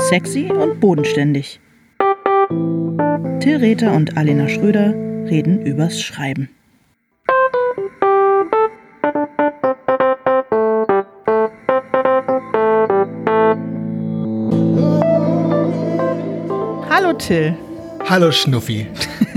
Sexy und bodenständig. Till Rether und Alena Schröder reden übers Schreiben. Hallo Till. Hallo Schnuffi.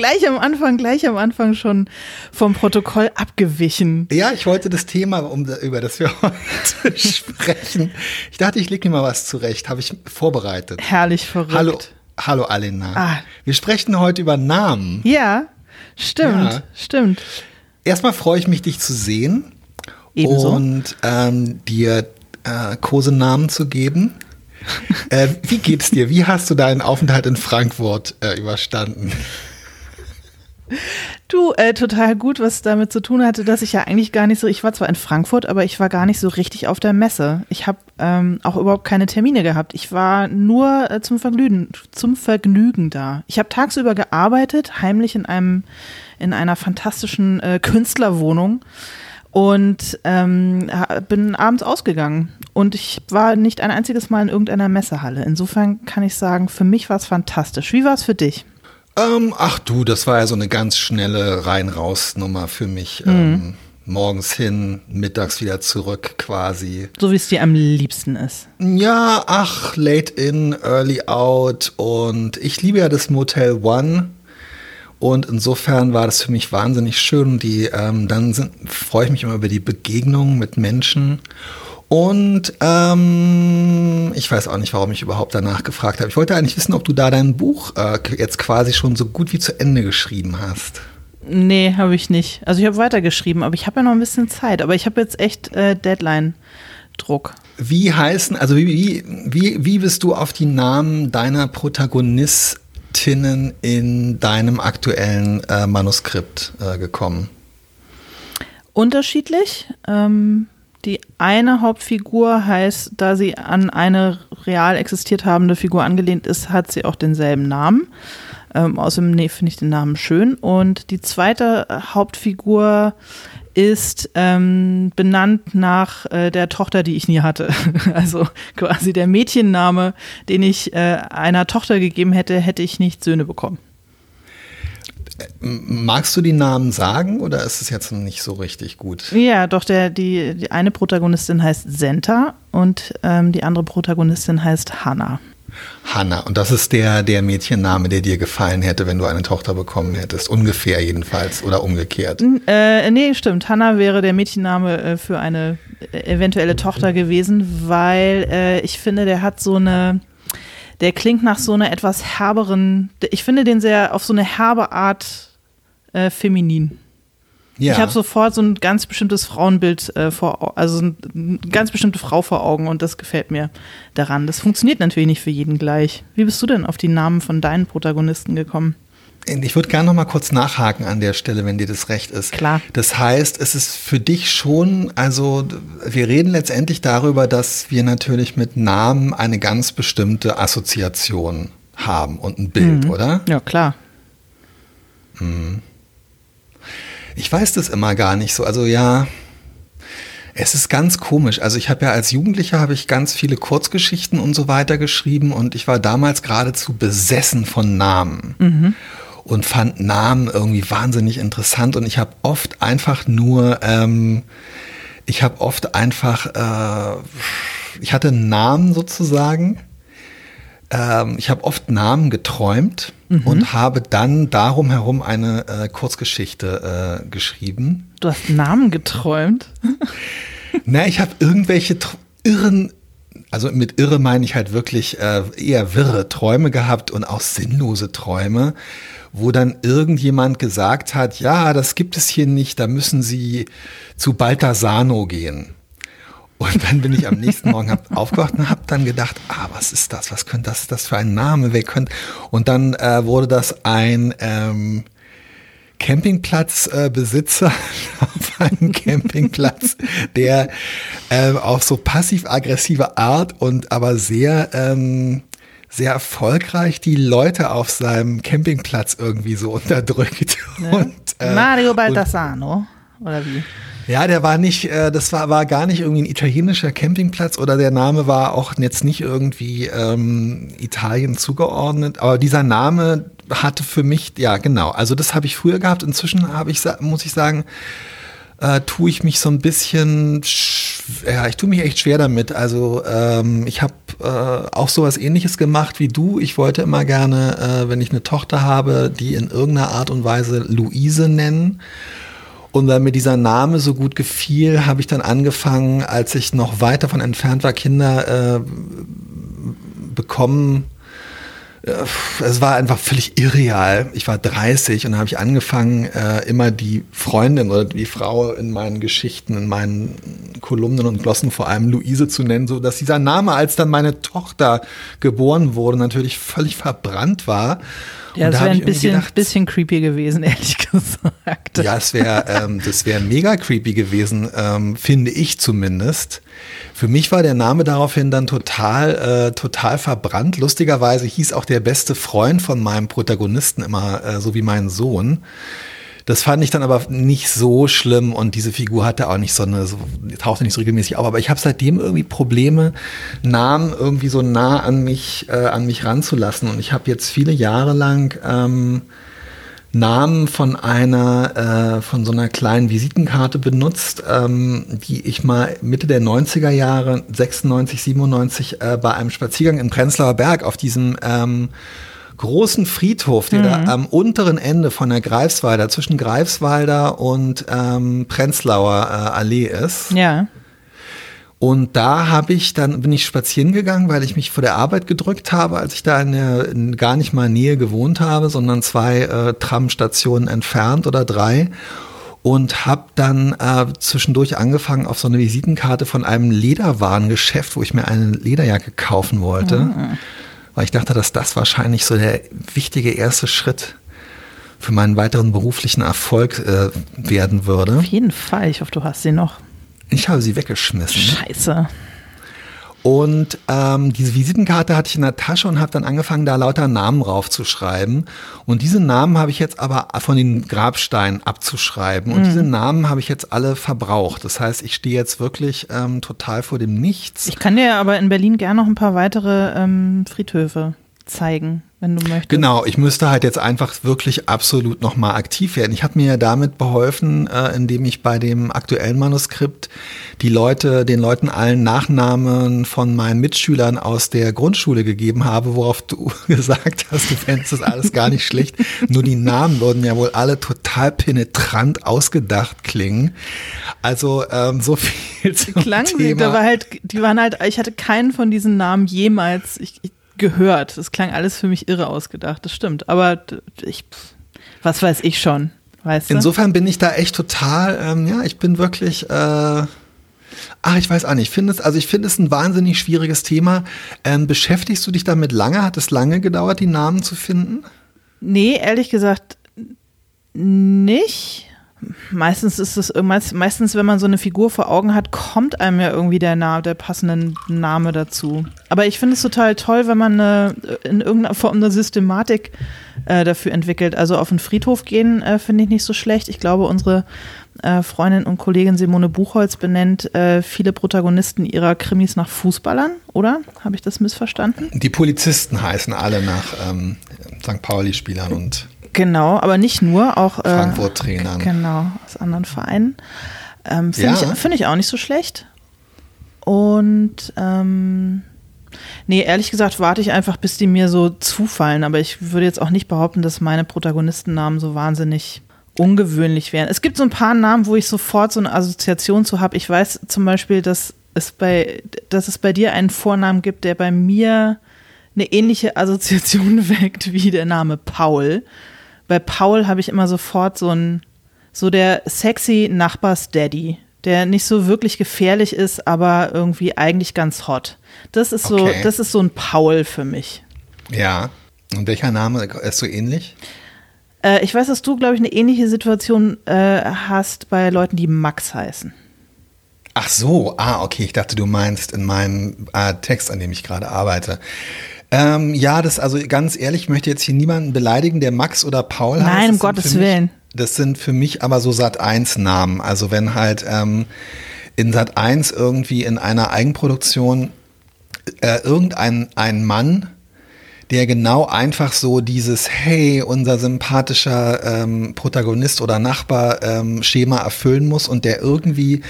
gleich am Anfang, gleich am Anfang schon vom Protokoll abgewichen. Ja, ich wollte das Thema, um, über das wir heute sprechen. Ich dachte, ich lege mir mal was zurecht. Habe ich vorbereitet. Herrlich verrückt. Hallo, hallo Alena. Ah. Wir sprechen heute über Namen. Ja, stimmt, ja. stimmt. Erstmal freue ich mich, dich zu sehen. Ebenso. Und ähm, dir äh, Kosenamen zu geben. äh, wie geht's dir? Wie hast du deinen Aufenthalt in Frankfurt äh, überstanden? Du, äh, total gut, was damit zu tun hatte, dass ich ja eigentlich gar nicht so, ich war zwar in Frankfurt, aber ich war gar nicht so richtig auf der Messe. Ich habe ähm, auch überhaupt keine Termine gehabt. Ich war nur äh, zum Vergnügen, zum Vergnügen da. Ich habe tagsüber gearbeitet, heimlich in einem, in einer fantastischen äh, Künstlerwohnung und ähm, bin abends ausgegangen. Und ich war nicht ein einziges Mal in irgendeiner Messehalle. Insofern kann ich sagen, für mich war es fantastisch. Wie war es für dich? Ähm, ach du, das war ja so eine ganz schnelle Rein-Raus-Nummer für mich. Mhm. Ähm, morgens hin, mittags wieder zurück quasi. So wie es dir am liebsten ist. Ja, ach, late in, early out. Und ich liebe ja das Motel One. Und insofern war das für mich wahnsinnig schön. Die, ähm, dann freue ich mich immer über die Begegnungen mit Menschen. Und ähm, ich weiß auch nicht, warum ich überhaupt danach gefragt habe. Ich wollte eigentlich wissen, ob du da dein Buch äh, jetzt quasi schon so gut wie zu Ende geschrieben hast. Nee, habe ich nicht. Also ich habe weitergeschrieben, aber ich habe ja noch ein bisschen Zeit. Aber ich habe jetzt echt äh, Deadline-Druck. Wie heißen, also wie, wie, wie bist du auf die Namen deiner Protagonistinnen in deinem aktuellen äh, Manuskript äh, gekommen? Unterschiedlich. Ähm die eine Hauptfigur heißt, da sie an eine real existiert habende Figur angelehnt ist, hat sie auch denselben Namen. Ähm, außerdem nee, finde ich den Namen schön. Und die zweite Hauptfigur ist ähm, benannt nach äh, der Tochter, die ich nie hatte. Also quasi der Mädchenname, den ich äh, einer Tochter gegeben hätte, hätte ich nicht Söhne bekommen. Magst du die Namen sagen oder ist es jetzt nicht so richtig gut? Ja, doch, der, die, die eine Protagonistin heißt Senta und ähm, die andere Protagonistin heißt Hannah. Hannah, und das ist der, der Mädchenname, der dir gefallen hätte, wenn du eine Tochter bekommen hättest. Ungefähr jedenfalls oder umgekehrt. Äh, nee, stimmt. Hannah wäre der Mädchenname äh, für eine äh, eventuelle Tochter gewesen, weil äh, ich finde, der hat so eine der klingt nach so einer etwas herberen, ich finde den sehr auf so eine herbe Art äh, feminin. Ja. Ich habe sofort so ein ganz bestimmtes Frauenbild äh, vor, also eine ganz bestimmte Frau vor Augen und das gefällt mir daran. Das funktioniert natürlich nicht für jeden gleich. Wie bist du denn auf die Namen von deinen Protagonisten gekommen? Ich würde gerne noch mal kurz nachhaken an der Stelle, wenn dir das recht ist. Klar. Das heißt, es ist für dich schon, also wir reden letztendlich darüber, dass wir natürlich mit Namen eine ganz bestimmte Assoziation haben und ein Bild, mhm. oder? Ja, klar. Mhm. Ich weiß das immer gar nicht so. Also ja, es ist ganz komisch. Also ich habe ja als Jugendlicher habe ich ganz viele Kurzgeschichten und so weiter geschrieben und ich war damals geradezu besessen von Namen. Mhm und fand Namen irgendwie wahnsinnig interessant und ich habe oft einfach nur, ähm, ich habe oft einfach, äh, ich hatte einen Namen sozusagen. Ähm, ich habe oft Namen geträumt mhm. und habe dann darum herum eine äh, Kurzgeschichte äh, geschrieben. Du hast Namen geträumt? Na, ich habe irgendwelche irren also mit irre meine ich halt wirklich äh, eher wirre Träume gehabt und auch sinnlose Träume wo dann irgendjemand gesagt hat, ja, das gibt es hier nicht, da müssen Sie zu Baltasano gehen. Und dann bin ich am nächsten Morgen hab aufgewacht und habe dann gedacht, ah, was ist das? Was könnte das, das für ein Name? Wer könnte? Und dann äh, wurde das ein ähm, Campingplatzbesitzer äh, auf einem Campingplatz, der äh, auf so passiv-aggressive Art und aber sehr ähm, sehr erfolgreich die Leute auf seinem Campingplatz irgendwie so unterdrückt. Ja. Und, äh, Mario Baldassano, oder wie? Ja, der war nicht, äh, das war, war gar nicht irgendwie ein italienischer Campingplatz oder der Name war auch jetzt nicht irgendwie ähm, Italien zugeordnet. Aber dieser Name hatte für mich, ja genau, also das habe ich früher gehabt. Inzwischen habe ich, muss ich sagen, äh, tue ich mich so ein bisschen, ja, ich tue mich echt schwer damit. Also ähm, ich habe äh, auch sowas ähnliches gemacht wie du. Ich wollte immer gerne, äh, wenn ich eine Tochter habe, die in irgendeiner Art und Weise Luise nennen. Und weil mir dieser Name so gut gefiel, habe ich dann angefangen, als ich noch weit davon entfernt war, Kinder äh, bekommen. Äh, es war einfach völlig irreal. Ich war 30 und habe ich angefangen, äh, immer die Freundin oder die Frau in meinen Geschichten, in meinen Kolumnen und Glossen vor allem Luise zu nennen, so dass dieser Name, als dann meine Tochter geboren wurde, natürlich völlig verbrannt war. Ja, das wäre ein bisschen, gedacht, bisschen creepy gewesen, ehrlich gesagt. Ja, es wäre ähm, das wäre mega creepy gewesen, ähm, finde ich zumindest. Für mich war der Name daraufhin dann total, äh, total verbrannt. Lustigerweise hieß auch der beste Freund von meinem Protagonisten immer äh, so wie mein Sohn. Das fand ich dann aber nicht so schlimm und diese Figur hatte auch nicht so eine, so, tauchte nicht so regelmäßig auf. Aber ich habe seitdem irgendwie Probleme, Namen irgendwie so nah an mich, äh, an mich ranzulassen. Und ich habe jetzt viele Jahre lang ähm, Namen von einer, äh, von so einer kleinen Visitenkarte benutzt, ähm, die ich mal Mitte der 90er Jahre, 96, 97, äh, bei einem Spaziergang in Prenzlauer Berg auf diesem ähm, großen Friedhof, der mhm. da am unteren Ende von der Greifswalder, zwischen Greifswalder und ähm, Prenzlauer äh, Allee ist. Ja. Und da habe ich dann bin ich spazieren gegangen, weil ich mich vor der Arbeit gedrückt habe, als ich da in, der, in gar nicht mal Nähe gewohnt habe, sondern zwei äh, Tramstationen entfernt oder drei und habe dann äh, zwischendurch angefangen auf so eine Visitenkarte von einem Lederwarengeschäft, wo ich mir eine Lederjacke kaufen wollte. Mhm weil ich dachte, dass das wahrscheinlich so der wichtige erste Schritt für meinen weiteren beruflichen Erfolg äh, werden würde. Auf jeden Fall. Ich hoffe, du hast sie noch. Ich habe sie weggeschmissen. Scheiße. Und ähm, diese Visitenkarte hatte ich in der Tasche und habe dann angefangen, da lauter Namen raufzuschreiben. Und diese Namen habe ich jetzt aber von den Grabsteinen abzuschreiben. Und mhm. diese Namen habe ich jetzt alle verbraucht. Das heißt, ich stehe jetzt wirklich ähm, total vor dem Nichts. Ich kann dir aber in Berlin gerne noch ein paar weitere ähm, Friedhöfe zeigen wenn du möchtest. Genau, ich müsste halt jetzt einfach wirklich absolut nochmal aktiv werden. Ich habe mir ja damit beholfen, äh, indem ich bei dem aktuellen Manuskript die Leute, den Leuten allen Nachnamen von meinen Mitschülern aus der Grundschule gegeben habe, worauf du gesagt hast, du fändest das alles gar nicht schlecht. Nur die Namen würden ja wohl alle total penetrant ausgedacht klingen. Also ähm, so viel zum Klang, Thema. Da war halt, die waren halt, ich hatte keinen von diesen Namen jemals. Ich, ich gehört. Das klang alles für mich irre ausgedacht, das stimmt. Aber ich, was weiß ich schon, weißt du? Insofern bin ich da echt total, ähm, ja, ich bin wirklich, äh, Ach, ich weiß auch nicht. Ich finde es, also ich finde es ein wahnsinnig schwieriges Thema. Ähm, beschäftigst du dich damit lange? Hat es lange gedauert, die Namen zu finden? Nee, ehrlich gesagt nicht. Meistens ist es meistens, wenn man so eine Figur vor Augen hat, kommt einem ja irgendwie der, der passende Name dazu. Aber ich finde es total toll, wenn man eine, in irgendeiner Form eine Systematik äh, dafür entwickelt. Also auf den Friedhof gehen äh, finde ich nicht so schlecht. Ich glaube, unsere äh, Freundin und Kollegin Simone Buchholz benennt äh, viele Protagonisten ihrer Krimis nach Fußballern, oder? Habe ich das missverstanden? Die Polizisten heißen alle nach ähm, St. Pauli-Spielern und Genau, aber nicht nur, auch äh, Frankfurt-Trainern. Genau, aus anderen Vereinen. Ähm, Finde ja. ich, find ich auch nicht so schlecht. Und ähm, nee, ehrlich gesagt warte ich einfach, bis die mir so zufallen. Aber ich würde jetzt auch nicht behaupten, dass meine Protagonistennamen so wahnsinnig ungewöhnlich wären. Es gibt so ein paar Namen, wo ich sofort so eine Assoziation zu habe. Ich weiß zum Beispiel, dass es bei, dass es bei dir einen Vornamen gibt, der bei mir eine ähnliche Assoziation weckt wie der Name Paul bei Paul habe ich immer sofort so ein, so der sexy Nachbars-Daddy, der nicht so wirklich gefährlich ist, aber irgendwie eigentlich ganz hot. Das ist so, okay. das ist so ein Paul für mich. Ja. Und welcher Name ist so ähnlich? Äh, ich weiß, dass du, glaube ich, eine ähnliche Situation äh, hast bei Leuten, die Max heißen. Ach so, ah, okay. Ich dachte, du meinst in meinem äh, Text, an dem ich gerade arbeite. Ähm, ja, das also ganz ehrlich, ich möchte jetzt hier niemanden beleidigen, der Max oder Paul heißt. Nein, um Gottes Willen. das sind für mich aber so Sat1-Namen. Also wenn halt ähm, in Sat1 irgendwie in einer Eigenproduktion äh, irgendein ein Mann der genau einfach so dieses Hey, unser sympathischer ähm, Protagonist oder Nachbar ähm, Schema erfüllen muss und der irgendwie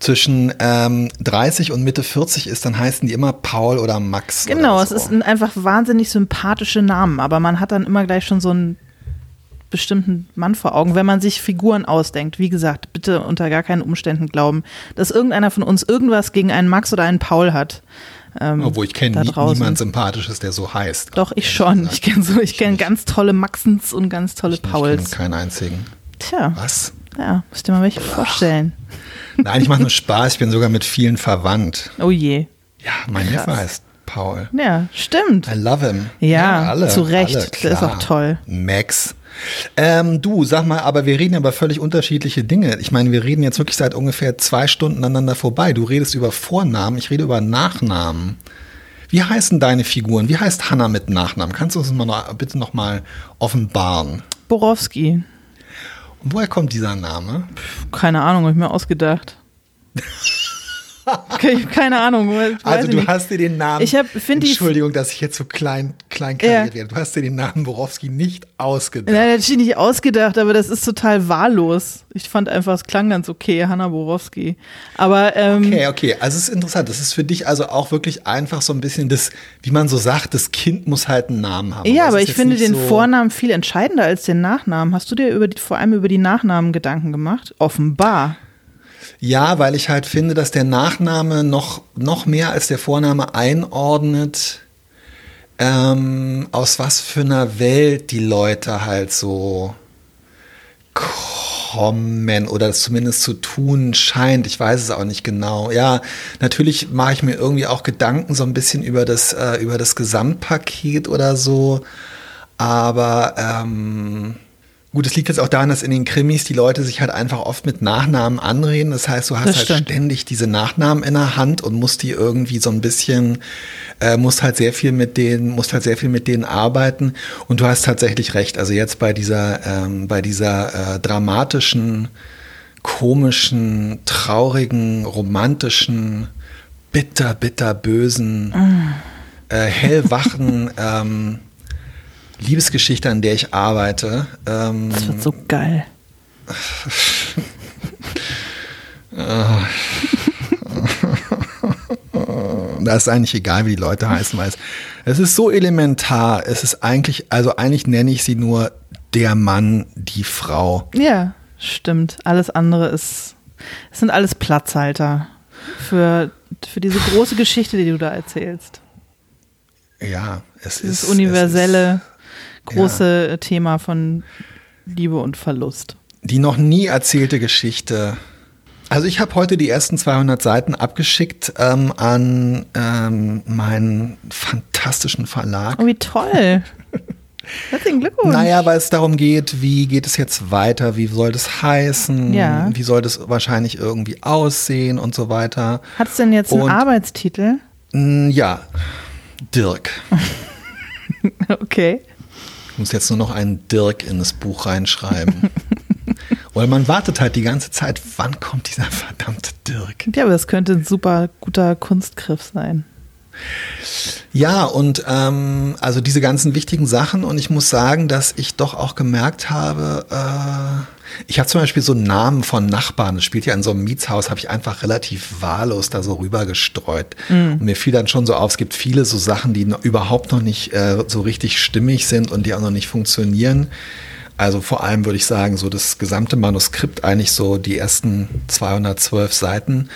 zwischen ähm, 30 und Mitte 40 ist, dann heißen die immer Paul oder Max. Genau, oder es so. ist ein einfach wahnsinnig sympathische Namen, aber man hat dann immer gleich schon so einen bestimmten Mann vor Augen, wenn man sich Figuren ausdenkt. Wie gesagt, bitte unter gar keinen Umständen glauben, dass irgendeiner von uns irgendwas gegen einen Max oder einen Paul hat. Ähm, Obwohl ich kenne nie, niemand Sympathisches, der so heißt. Doch, ich schon. gesagt. Ich kenne so, ich kenne ganz tolle Maxens und ganz tolle Ich Pauls. keinen einzigen. Tja, Was? ja, musst dir mal welche vorstellen. Nein, ich mache nur Spaß. Ich bin sogar mit vielen verwandt. Oh je. Ja, mein Krass. Neffe heißt Paul. Ja, stimmt. I love him. Ja, zu Recht. alle, Der ist auch toll. Max. Ähm, du, sag mal, aber wir reden ja über völlig unterschiedliche Dinge. Ich meine, wir reden jetzt wirklich seit ungefähr zwei Stunden aneinander vorbei. Du redest über Vornamen, ich rede über Nachnamen. Wie heißen deine Figuren? Wie heißt Hannah mit Nachnamen? Kannst du uns mal noch, bitte noch mal offenbaren? Borowski. Und woher kommt dieser Name? Keine Ahnung, habe ich mir ausgedacht. Okay, keine Ahnung. Also ich du nicht. hast dir den Namen. Ich hab- Entschuldigung, dass ich jetzt so klein, klein Ja. werde. Du hast dir den Namen Borowski nicht ausgedacht. Nein, ist nicht ausgedacht, aber das ist total wahllos. Ich fand einfach, es klang ganz okay, Hanna Borowski. Aber ähm, Okay, okay. Also es ist interessant. Das ist für dich also auch wirklich einfach so ein bisschen das, wie man so sagt, das Kind muss halt einen Namen haben. ja, es aber ist ich finde den so, Vornamen viel entscheidender als den Nachnamen. Hast du dir über die, vor allem über die Nachnamen Gedanken gemacht? Offenbar. Ja, weil ich halt finde, dass der Nachname noch, noch mehr als der Vorname einordnet, ähm, aus was für einer Welt die Leute halt so kommen oder es zumindest zu tun scheint. Ich weiß es auch nicht genau. Ja, natürlich mache ich mir irgendwie auch Gedanken so ein bisschen über das, äh, über das Gesamtpaket oder so. Aber ähm, gut, es liegt jetzt auch daran, dass in den Krimis die Leute sich halt einfach oft mit Nachnamen anreden. Das heißt, du hast halt ständig diese Nachnamen in der Hand und musst die irgendwie so ein bisschen, äh, musst halt sehr viel mit denen, musst halt sehr viel mit denen arbeiten. Und du hast tatsächlich recht. Also jetzt bei dieser, ähm, bei dieser äh, dramatischen, komischen, traurigen, romantischen, bitter, bitter, bösen, äh, hellwachen ähm, Liebesgeschichte, an der ich arbeite. Ähm, Das wird so geil. Da ist eigentlich egal, wie die Leute heißen, weil es, es ist so elementar. Es ist eigentlich, also eigentlich nenne ich sie nur der Mann, die Frau. Ja, stimmt. Alles andere ist, es sind alles Platzhalter für, für diese große Geschichte, die du da erzählst. Ja, es Dieses ist universelle, es große Thema von Liebe und Verlust. die noch nie erzählte Geschichte. Also ich habe heute die ersten 200 Seiten abgeschickt ähm, an ähm, meinen fantastischen Verlag. Oh, wie toll. Herzlichen Glückwunsch. Naja, weil es darum geht, wie geht es jetzt weiter, wie soll das heißen, Ja. wie soll das wahrscheinlich irgendwie aussehen und so weiter. Hat es denn jetzt einen Und- Arbeitstitel? Mm, Ja, Dirk. Okay. Ich muss jetzt nur noch einen Dirk in das Buch reinschreiben. Weil man wartet halt die ganze Zeit, wann kommt dieser verdammte Dirk? Ja, aber das könnte ein super guter Kunstgriff sein. Ja, und ähm, also diese ganzen wichtigen Sachen und ich muss sagen, dass ich doch auch gemerkt habe, äh, ich habe zum Beispiel so Namen von Nachbarn, das spielt ja in so einem Mietshaus, habe ich einfach relativ wahllos da so rüber gestreut. Und mir fiel dann schon so auf, es gibt viele so Sachen, die noch, überhaupt noch nicht äh, so richtig stimmig sind und die auch noch nicht funktionieren. Also vor allem würde ich sagen, so das gesamte Manuskript eigentlich so die ersten 212 Seiten.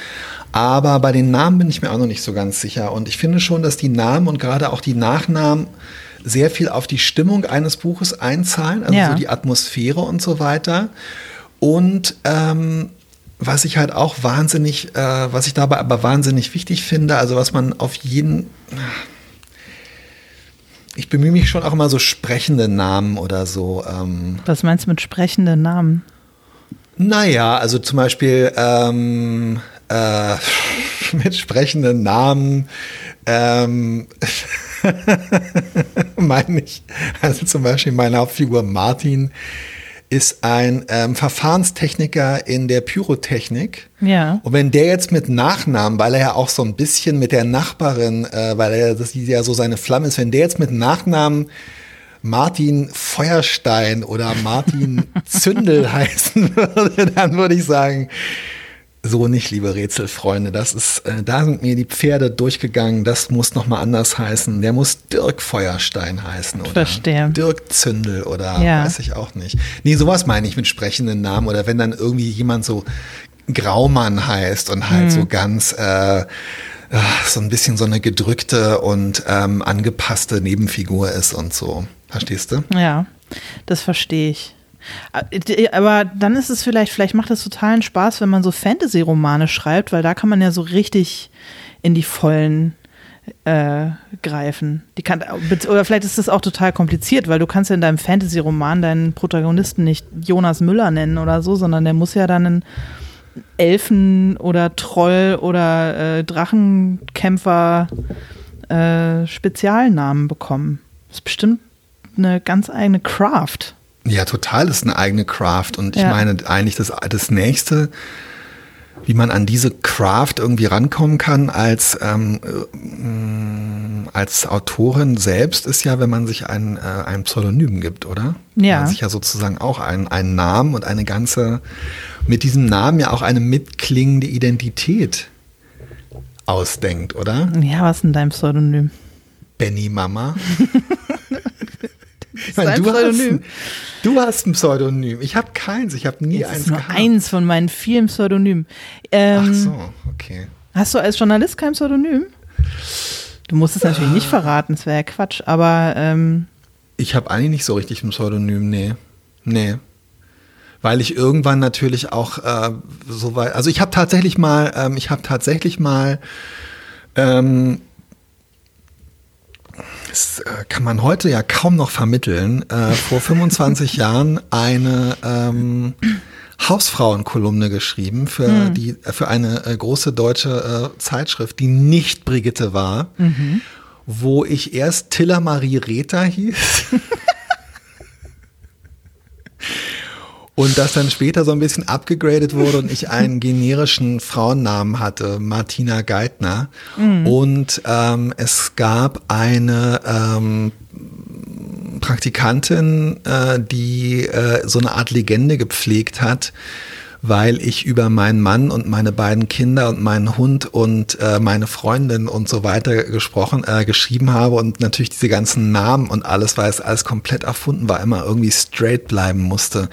Aber bei den Namen bin ich mir auch noch nicht so ganz sicher. Und ich finde schon, dass die Namen und gerade auch die Nachnamen sehr viel auf die Stimmung eines Buches einzahlen, also Ja. so die Atmosphäre und so weiter. Und ähm, was ich halt auch wahnsinnig, äh, was ich dabei aber wahnsinnig wichtig finde, also was man auf jeden, ich bemühe mich schon auch immer so sprechende Namen oder so. Ähm, Was meinst du mit sprechenden Namen? naja, also zum Beispiel ähm, äh, mit sprechenden Namen ähm, meine ich, also zum Beispiel meine Hauptfigur Martin ist ein ähm, Verfahrenstechniker in der Pyrotechnik. Ja. Und wenn der jetzt mit Nachnamen, weil er ja auch so ein bisschen mit der Nachbarin, äh, weil er das ja so seine Flamme ist, wenn der jetzt mit Nachnamen Martin Feuerstein oder Martin Zündel heißen würde, dann würde ich sagen, so nicht, liebe Rätselfreunde. Das ist, äh, da sind mir die Pferde durchgegangen. Das muss noch mal anders heißen. Der muss Dirk Feuerstein heißen oder Verstehe. Dirk Zündel oder Ja. weiß ich auch nicht. Nee, sowas meine ich mit sprechenden Namen oder wenn dann irgendwie jemand so Graumann heißt und halt so ganz äh, so ein bisschen so eine gedrückte und ähm, angepasste Nebenfigur ist und so. Verstehst du? Ja, das verstehe ich. Aber dann ist es vielleicht, vielleicht macht es totalen Spaß, wenn man so Fantasy-Romane schreibt, weil da kann man ja so richtig in die Vollen äh, greifen. Die kann, oder vielleicht ist das auch total kompliziert, weil du kannst ja in deinem Fantasy-Roman deinen Protagonisten nicht Jonas Müller nennen oder so, sondern der muss ja dann einen Elfen oder Troll oder äh, Drachenkämpfer äh, Spezialnamen bekommen. Das ist bestimmt eine ganz eigene Craft. Ja, total ist eine eigene Craft. Und ich Ja. meine, eigentlich das, das nächste, wie man an diese Craft irgendwie rankommen kann als, ähm, äh, als Autorin selbst, ist ja, wenn man sich ein, äh, ein Pseudonym gibt, oder? Ja. Man sich ja sozusagen auch einen, einen Namen und eine ganze, mit diesem Namen ja auch eine mitklingende Identität ausdenkt, oder? Ja, was ist denn dein Pseudonym? Benny Mama. Ich meine, du, hast, Pseudonym? ein- du hast ein Pseudonym. Ich habe keins. Ich habe nie Das eins ist nur gehabt. eins von meinen vielen Pseudonymen. Ähm, Ach so, okay. Hast du als Journalist kein Pseudonym? Du musst es natürlich nicht verraten, das wäre ja Quatsch, aber ähm, Ich habe eigentlich nicht so richtig ein Pseudonym, nee. Nee. Weil ich irgendwann natürlich auch äh, so weit, also ich habe tatsächlich mal, ähm, ich habe tatsächlich mal, ähm, das äh, kann man heute ja kaum noch vermitteln, äh, vor 25 Jahren eine ähm, Hausfrauenkolumne geschrieben für die für eine äh, große deutsche äh, Zeitschrift, die nicht Brigitte war, wo ich erst Tilla Marie Rether hieß. Und das dann später so ein bisschen abgegradet wurde und ich einen generischen Frauennamen hatte, Martina Geithner. Und ähm, es gab eine ähm, Praktikantin, äh, die äh, so eine Art Legende gepflegt hat, weil ich über meinen Mann und meine beiden Kinder und meinen Hund und äh, meine Freundin und so weiter gesprochen, äh, geschrieben habe und natürlich diese ganzen Namen und alles, weil es alles komplett erfunden war, immer irgendwie straight bleiben musste.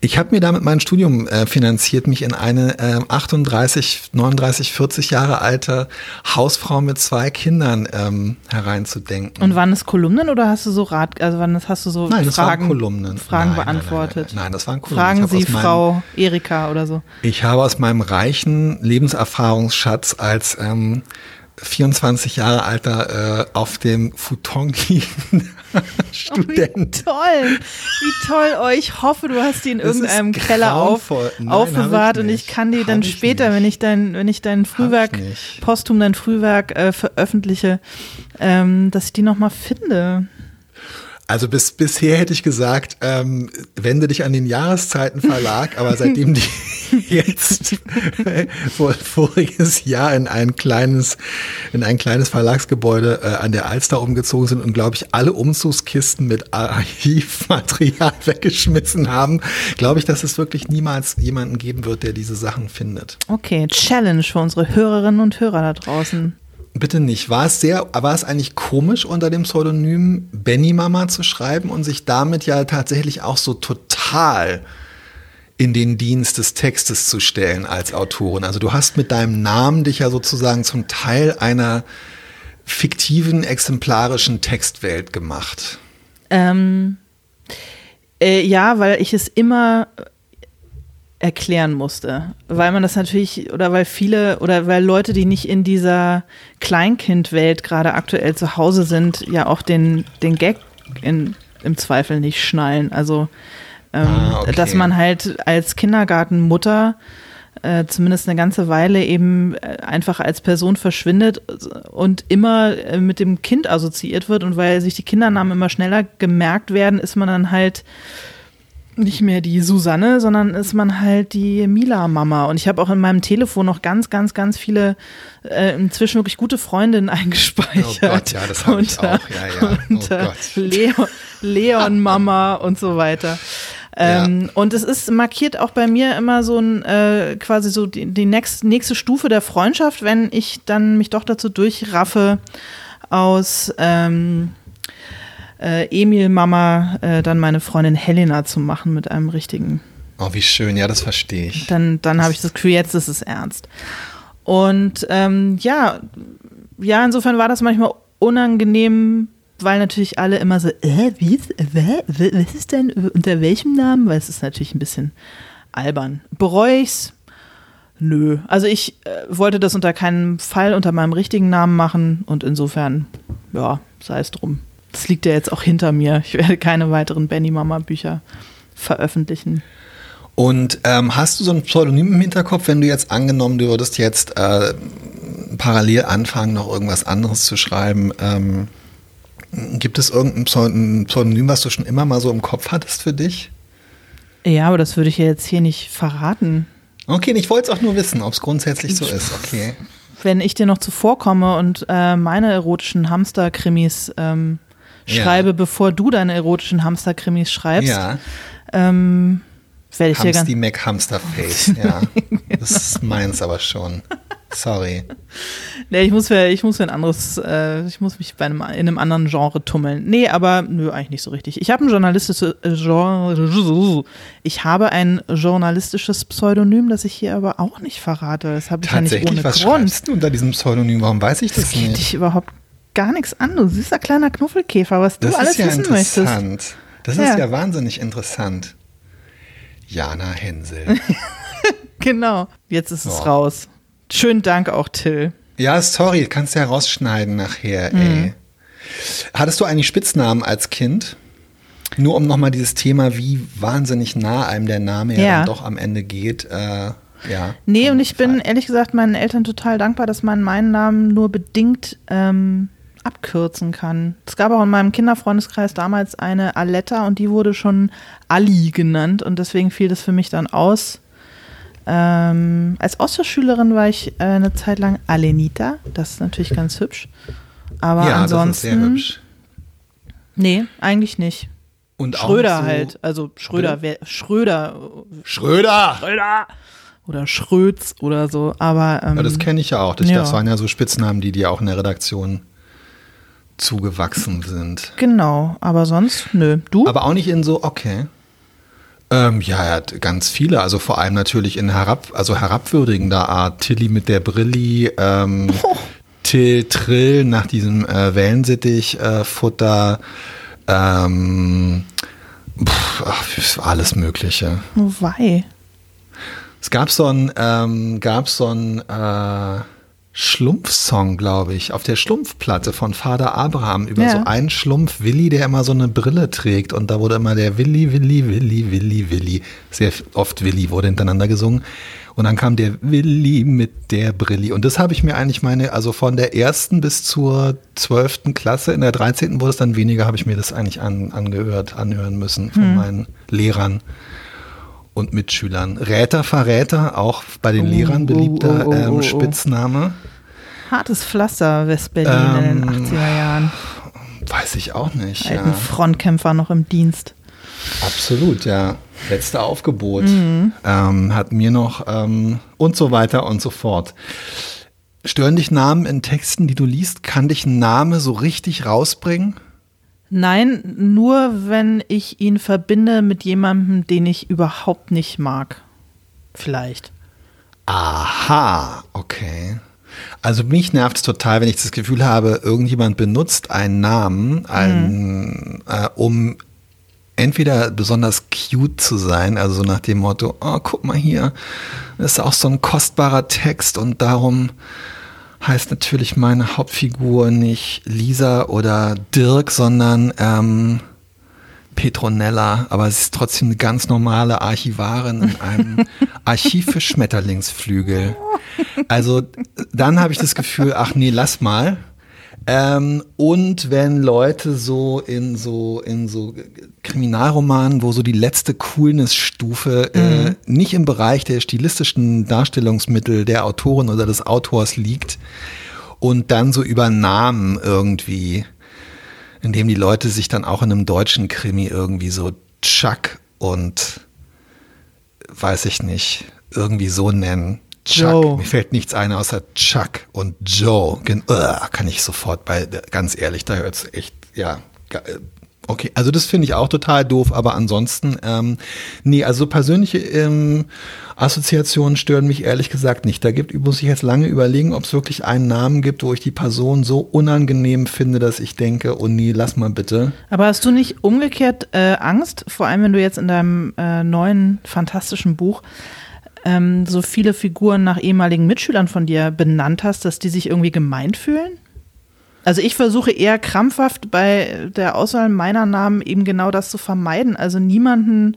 Ich habe mir damit mein Studium äh, finanziert, mich in eine äh, 38, 39, 40 Jahre alte Hausfrau mit zwei Kindern ähm, hereinzudenken. und waren es Kolumnen oder hast du so Rat, also wann hast du so Nein, das Fragen, waren Kolumnen. Fragen Nein, beantwortet? Nein, nein, nein, das waren Kolumnen. Fragen Sie Frau Erika oder so. Ich habe aus meinem reichen Lebenserfahrungsschatz als ähm, 24 Jahre alter äh, auf dem Futon liegender Student. Toll, wie toll. Oh, ich hoffe, du hast die in irgendeinem Keller auf. Nein, aufbewahrt ich und ich kann die dann Hab ich später, nicht. wenn ich dein, wenn ich dein Frühwerk, nicht. posthum dein Frühwerk äh, veröffentliche, ähm, dass ich die nochmal finde. Also bis bisher hätte ich gesagt, ähm, wende dich an den Jahreszeitenverlag, aber seitdem die jetzt vor, voriges Jahr in ein kleines, in ein kleines Verlagsgebäude äh, an der Alster umgezogen sind und glaube ich alle Umzugskisten mit Archivmaterial weggeschmissen haben, glaube ich, dass es wirklich niemals jemanden geben wird, der diese Sachen findet. Okay, Challenge für unsere Hörerinnen und Hörer da draußen. Bitte nicht. War es sehr, war es eigentlich komisch, unter dem Pseudonym Benny Mama zu schreiben und sich damit ja tatsächlich auch so total in den Dienst des Textes zu stellen als Autorin? Also du hast mit deinem Namen dich ja sozusagen zum Teil einer fiktiven, exemplarischen Textwelt gemacht. Ähm, äh, ja, weil ich es immer erklären musste, weil man das natürlich oder weil viele oder weil Leute, die nicht in dieser Kleinkindwelt gerade aktuell zu Hause sind, ja auch den den Gag in, im Zweifel nicht schnallen. Also ähm, Ah, okay. dass man halt als Kindergartenmutter äh, zumindest eine ganze Weile eben äh, einfach als Person verschwindet und immer äh, mit dem Kind assoziiert wird und weil sich die Kindernamen immer schneller gemerkt werden, ist man dann halt nicht mehr die Susanne, sondern ist man halt die Mila-Mama. Und ich habe auch in meinem Telefon noch ganz, ganz, ganz viele äh, inzwischen wirklich gute Freundinnen eingespeichert. Oh Gott, ja, das habe ich auch. Ja, ja. Oh und, äh, Leon, Leon-Mama und so weiter. Ähm, ja. Und es ist markiert auch bei mir immer so ein äh, quasi so die, die nächst, nächste Stufe der Freundschaft, wenn ich dann mich doch dazu durchraffe, aus ähm, äh, Emil Mama äh, dann meine Freundin Helena zu machen mit einem richtigen. Oh, wie schön, ja, das verstehe ich. Dann, dann habe ich das Gefühl, jetzt ist es ernst. Und ähm, ja, ja, insofern war das manchmal unangenehm, weil natürlich alle immer so, äh, wie ist, äh, was ist denn, unter welchem Namen? Weil es ist natürlich ein bisschen albern. Bereue ich's? Nö. Also ich äh, wollte das unter keinen Fall unter meinem richtigen Namen machen und insofern, ja, sei es drum. Das liegt ja jetzt auch hinter mir. Ich werde keine weiteren Benny Mama Bücher veröffentlichen. Und ähm, hast du so ein Pseudonym im Hinterkopf, wenn du jetzt angenommen, du würdest jetzt äh, parallel anfangen, noch irgendwas anderes zu schreiben? Ähm, gibt es irgendein Pseudonym, was du schon immer mal so im Kopf hattest für dich? Ja, aber das würde ich ja jetzt hier nicht verraten. Okay, ich wollte es auch nur wissen, ob es grundsätzlich so ist. Okay. Wenn ich dir noch zuvorkomme und äh, meine erotischen Hamster-Krimis ähm, schreibe, ja. bevor du deine erotischen Hamster-Krimis schreibst, ja. ähm, werde ich Hamsti dir ganz. Die Mac Hamsterface, ja. Das ist meins aber schon. Sorry. Nee, ich muss für, ich muss für ein anderes, äh, ich muss mich bei einem, in einem anderen Genre tummeln. Nee, aber nö, eigentlich nicht so richtig. Ich habe ein journalistisches äh, Genre, ich habe ein journalistisches Pseudonym, das ich hier aber auch nicht verrate. Das habe ich ja nicht ohne was Grund. schreibst du unter diesem Pseudonym? Warum weiß ich das, das nicht? dich überhaupt gar nichts an. Du süßer kleiner Knuffelkäfer, was das du alles ja wissen möchtest. Das ja. ist ja wahnsinnig interessant. Jana Hensel. genau. Jetzt ist es raus. Schönen Dank auch, Till. Ja, sorry, kannst du ja rausschneiden nachher, mhm. ey. Hattest du eigentlich Spitznamen als Kind? Nur um nochmal dieses Thema, wie wahnsinnig nah einem der Name ja, ja dann doch am Ende geht. Äh, ja, nee, und ich bin ehrlich gesagt meinen Eltern total dankbar, dass man meinen Namen nur bedingt ähm, abkürzen kann. Es gab auch in meinem Kinderfreundeskreis damals eine Aletta und die wurde schon Ali genannt und deswegen fiel das für mich dann aus. Ähm, als Austauschschülerin war ich äh, eine Zeit lang Alenita. Das ist natürlich ganz hübsch. Aber ja, ansonsten. Das ist sehr hübsch. Nee, eigentlich nicht. Und Schröder so halt. Also Schröder, wer, Schröder. Schröder! Schröder! Oder Schröz oder so. Aber. Ähm, ja, das kenne ich ja auch. Das, ja. das waren ja so Spitznamen, die dir auch in der Redaktion zugewachsen sind. Genau, aber sonst, nö. Du? Aber auch nicht in so, okay. Ähm, ja, er hat ganz viele, also vor allem natürlich in herab, also herabwürdigender Art. Tilly mit der Brilli, ähm, oh. Till Trill nach diesem äh, Wellensittich-Futter, äh, ähm, alles Mögliche. Oh wei. Es gab so ein, ähm, gab so ein, äh, Schlumpfsong, glaube ich, auf der Schlumpfplatte von Vater Abraham über ja. so einen Schlumpf Willi, der immer so eine Brille trägt. Und da wurde immer der Willi, Willi, Willi, Willi, Willi, sehr oft Willi wurde hintereinander gesungen. Und dann kam der Willi mit der Brille und das habe ich mir eigentlich meine, also von der ersten bis zur zwölften Klasse, in der dreizehnten wurde es dann weniger, habe ich mir das eigentlich an, angehört, anhören müssen von hm. meinen Lehrern und Mitschülern. Räter, Verräter, auch bei den oh, Lehrern beliebter oh, oh, ähm, Spitzname. Hartes Pflaster West-Berlin ähm, in den 80er ähm, Jahren. Weiß ich auch nicht. Alten ja. Frontkämpfer noch im Dienst. Absolut, ja. Letzte Aufgebot. Mhm. Ähm, hat mir noch ähm, und so weiter und so fort. Stören dich Namen in Texten, die du liest? Kann dich ein Name so richtig rausbringen? Nein, nur wenn ich ihn verbinde mit jemandem, den ich überhaupt nicht mag. Vielleicht. Aha, okay. Also mich nervt es total, wenn ich das Gefühl habe, irgendjemand benutzt einen Namen, einen, mhm. äh, um entweder besonders cute zu sein, also so nach dem Motto, oh, guck mal hier, das ist auch so ein kostbarer Text und darum heißt natürlich meine Hauptfigur nicht Lisa oder Dirk, sondern ähm, Petronella, aber es ist trotzdem eine ganz normale Archivarin in einem Archiv für Schmetterlingsflügel. Also dann habe ich das Gefühl, ach nee, lass mal. Ähm, und wenn Leute so in so in so Kriminalromanen, wo so die letzte Coolness-Stufe äh, nicht im Bereich der stilistischen Darstellungsmittel der Autorin oder des Autors liegt und dann so über Namen irgendwie, indem die Leute sich dann auch in einem deutschen Krimi irgendwie so Chuck und weiß ich nicht, irgendwie so nennen. Chuck. Joe. Mir fällt nichts ein außer Chuck und Joe. Uah, kann ich sofort bei, ganz ehrlich, da hört es echt, ja. äh, Okay, also das finde ich auch total doof, aber ansonsten, ähm, nee, also persönliche ähm, Assoziationen stören mich ehrlich gesagt nicht. Da gibt, muss ich jetzt lange überlegen, ob es wirklich einen Namen gibt, wo ich die Person so unangenehm finde, dass ich denke, oh nee, lass mal bitte. Aber hast du nicht umgekehrt äh, Angst, vor allem wenn du jetzt in deinem äh, neuen fantastischen Buch ähm, so viele Figuren nach ehemaligen Mitschülern von dir benannt hast, dass die sich irgendwie gemeint fühlen? Also ich versuche eher krampfhaft bei der Auswahl meiner Namen eben genau das zu vermeiden. Also niemanden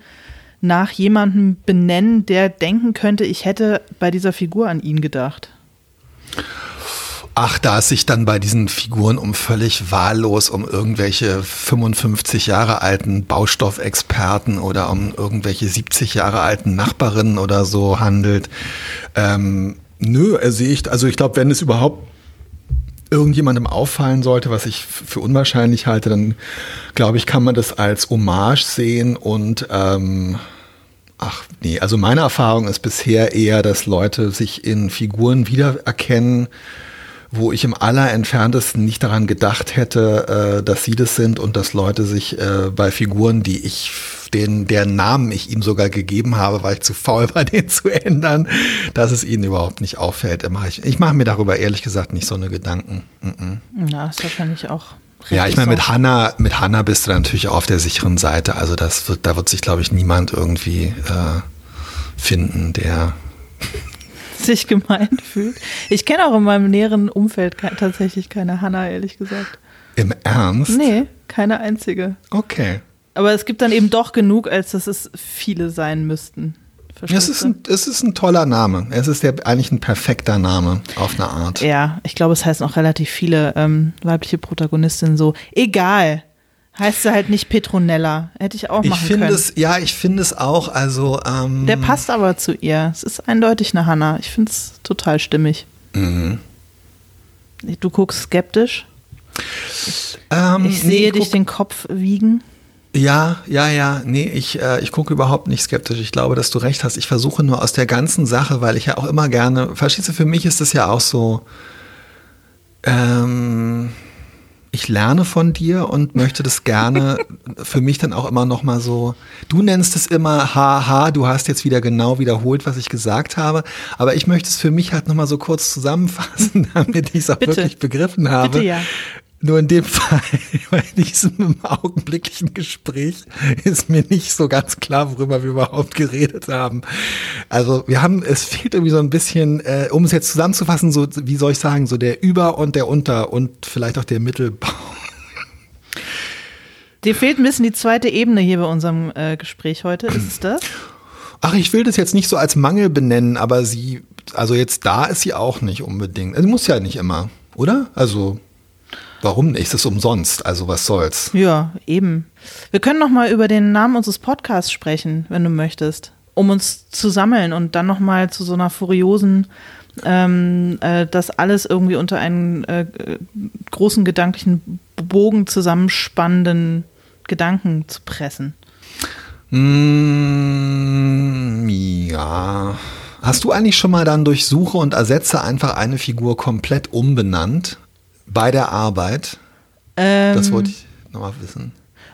nach jemandem benennen, der denken könnte, ich hätte bei dieser Figur an ihn gedacht. Ach, da es sich dann bei diesen Figuren um völlig wahllos um irgendwelche 55 Jahre alten Baustoffexperten oder um irgendwelche 70 Jahre alten Nachbarinnen oder so handelt. Ähm, nö, sehe ich, also ich glaube, wenn es überhaupt irgendjemandem auffallen sollte, was ich für unwahrscheinlich halte, dann glaube ich, kann man das als Hommage sehen und ähm, Ach nee, also meine Erfahrung ist bisher eher, dass Leute sich in Figuren wiedererkennen, wo ich im allerentferntesten nicht daran gedacht hätte, äh, dass sie das sind und dass Leute sich äh, bei Figuren, die ich den, deren Namen ich ihm sogar gegeben habe, weil ich zu faul war, den zu ändern, dass es ihnen überhaupt nicht auffällt. Ich, ich mache mir darüber ehrlich gesagt nicht so eine Gedanken. Mm-mm. Ja, das ist wahrscheinlich auch. Ja, ich richtig meine, mit. Hannah, mit Hannah bist du natürlich auch auf der sicheren Seite. Also das wird, da wird sich, glaube ich, niemand irgendwie äh, finden, der sich gemeint fühlt. Ich kenne auch in meinem näheren Umfeld tatsächlich keine Hanna, ehrlich gesagt. im Ernst. Nee, keine einzige. Okay. Aber es gibt dann eben doch genug, als dass es viele sein müssten. Es ist, ein, es ist ein toller Name. Es ist der, eigentlich ein perfekter Name auf eine Art. Ja, ich glaube, es heißen auch relativ viele ähm, weibliche Protagonistinnen so. Egal. Heißt sie halt nicht Petronella. Hätte ich auch Ich machen finde können. es, ja, ich finde es auch, also, ähm, Der passt aber zu ihr. Es ist eindeutig eine Hanna. Ich finde es total stimmig. Mhm. Du guckst skeptisch. ähm, Ich nee, sehe guck- dich den Kopf wiegen. Ja, ja, ja. Nee, ich, äh, ich gucke überhaupt nicht skeptisch. Ich glaube, dass du recht hast. Ich versuche nur aus der ganzen Sache, weil ich ja auch immer gerne, verstehst du, für mich ist das ja auch so, ähm, ich lerne von dir und möchte das gerne für mich dann auch immer noch mal so, du nennst es immer haha, du hast jetzt wieder genau wiederholt, was ich gesagt habe, aber ich möchte es für mich halt noch mal so kurz zusammenfassen, damit ich es auch Bitte. wirklich begriffen habe. Bitte, ja. Nur in dem Fall, bei diesem augenblicklichen Gespräch, ist mir nicht so ganz klar, worüber wir überhaupt geredet haben. Also wir haben, es fehlt irgendwie so ein bisschen, äh, um es jetzt zusammenzufassen, so wie soll ich sagen, so der Über- und der Unter- und vielleicht auch der Mittelbau. Dir fehlt ein bisschen die zweite Ebene hier bei unserem äh, Gespräch heute. Ist es das? Ach, ich will das jetzt nicht so als Mangel benennen, aber sie, also jetzt da ist sie auch nicht unbedingt. Also muss ja nicht immer, oder? Also warum nicht? Es ist umsonst, also was soll's. Ja, eben. Wir können noch mal über den Namen unseres Podcasts sprechen, wenn du möchtest, um uns zu sammeln und dann noch mal zu so einer furiosen, ähm, äh, das alles irgendwie unter einen äh, großen gedanklichen Bogen zusammenspannenden Gedanken zu pressen. Mm, ja. Hast du eigentlich schon mal dann durch Suche und Ersetze einfach eine Figur komplett umbenannt bei der Arbeit? Ähm, Das wollte ich nochmal wissen.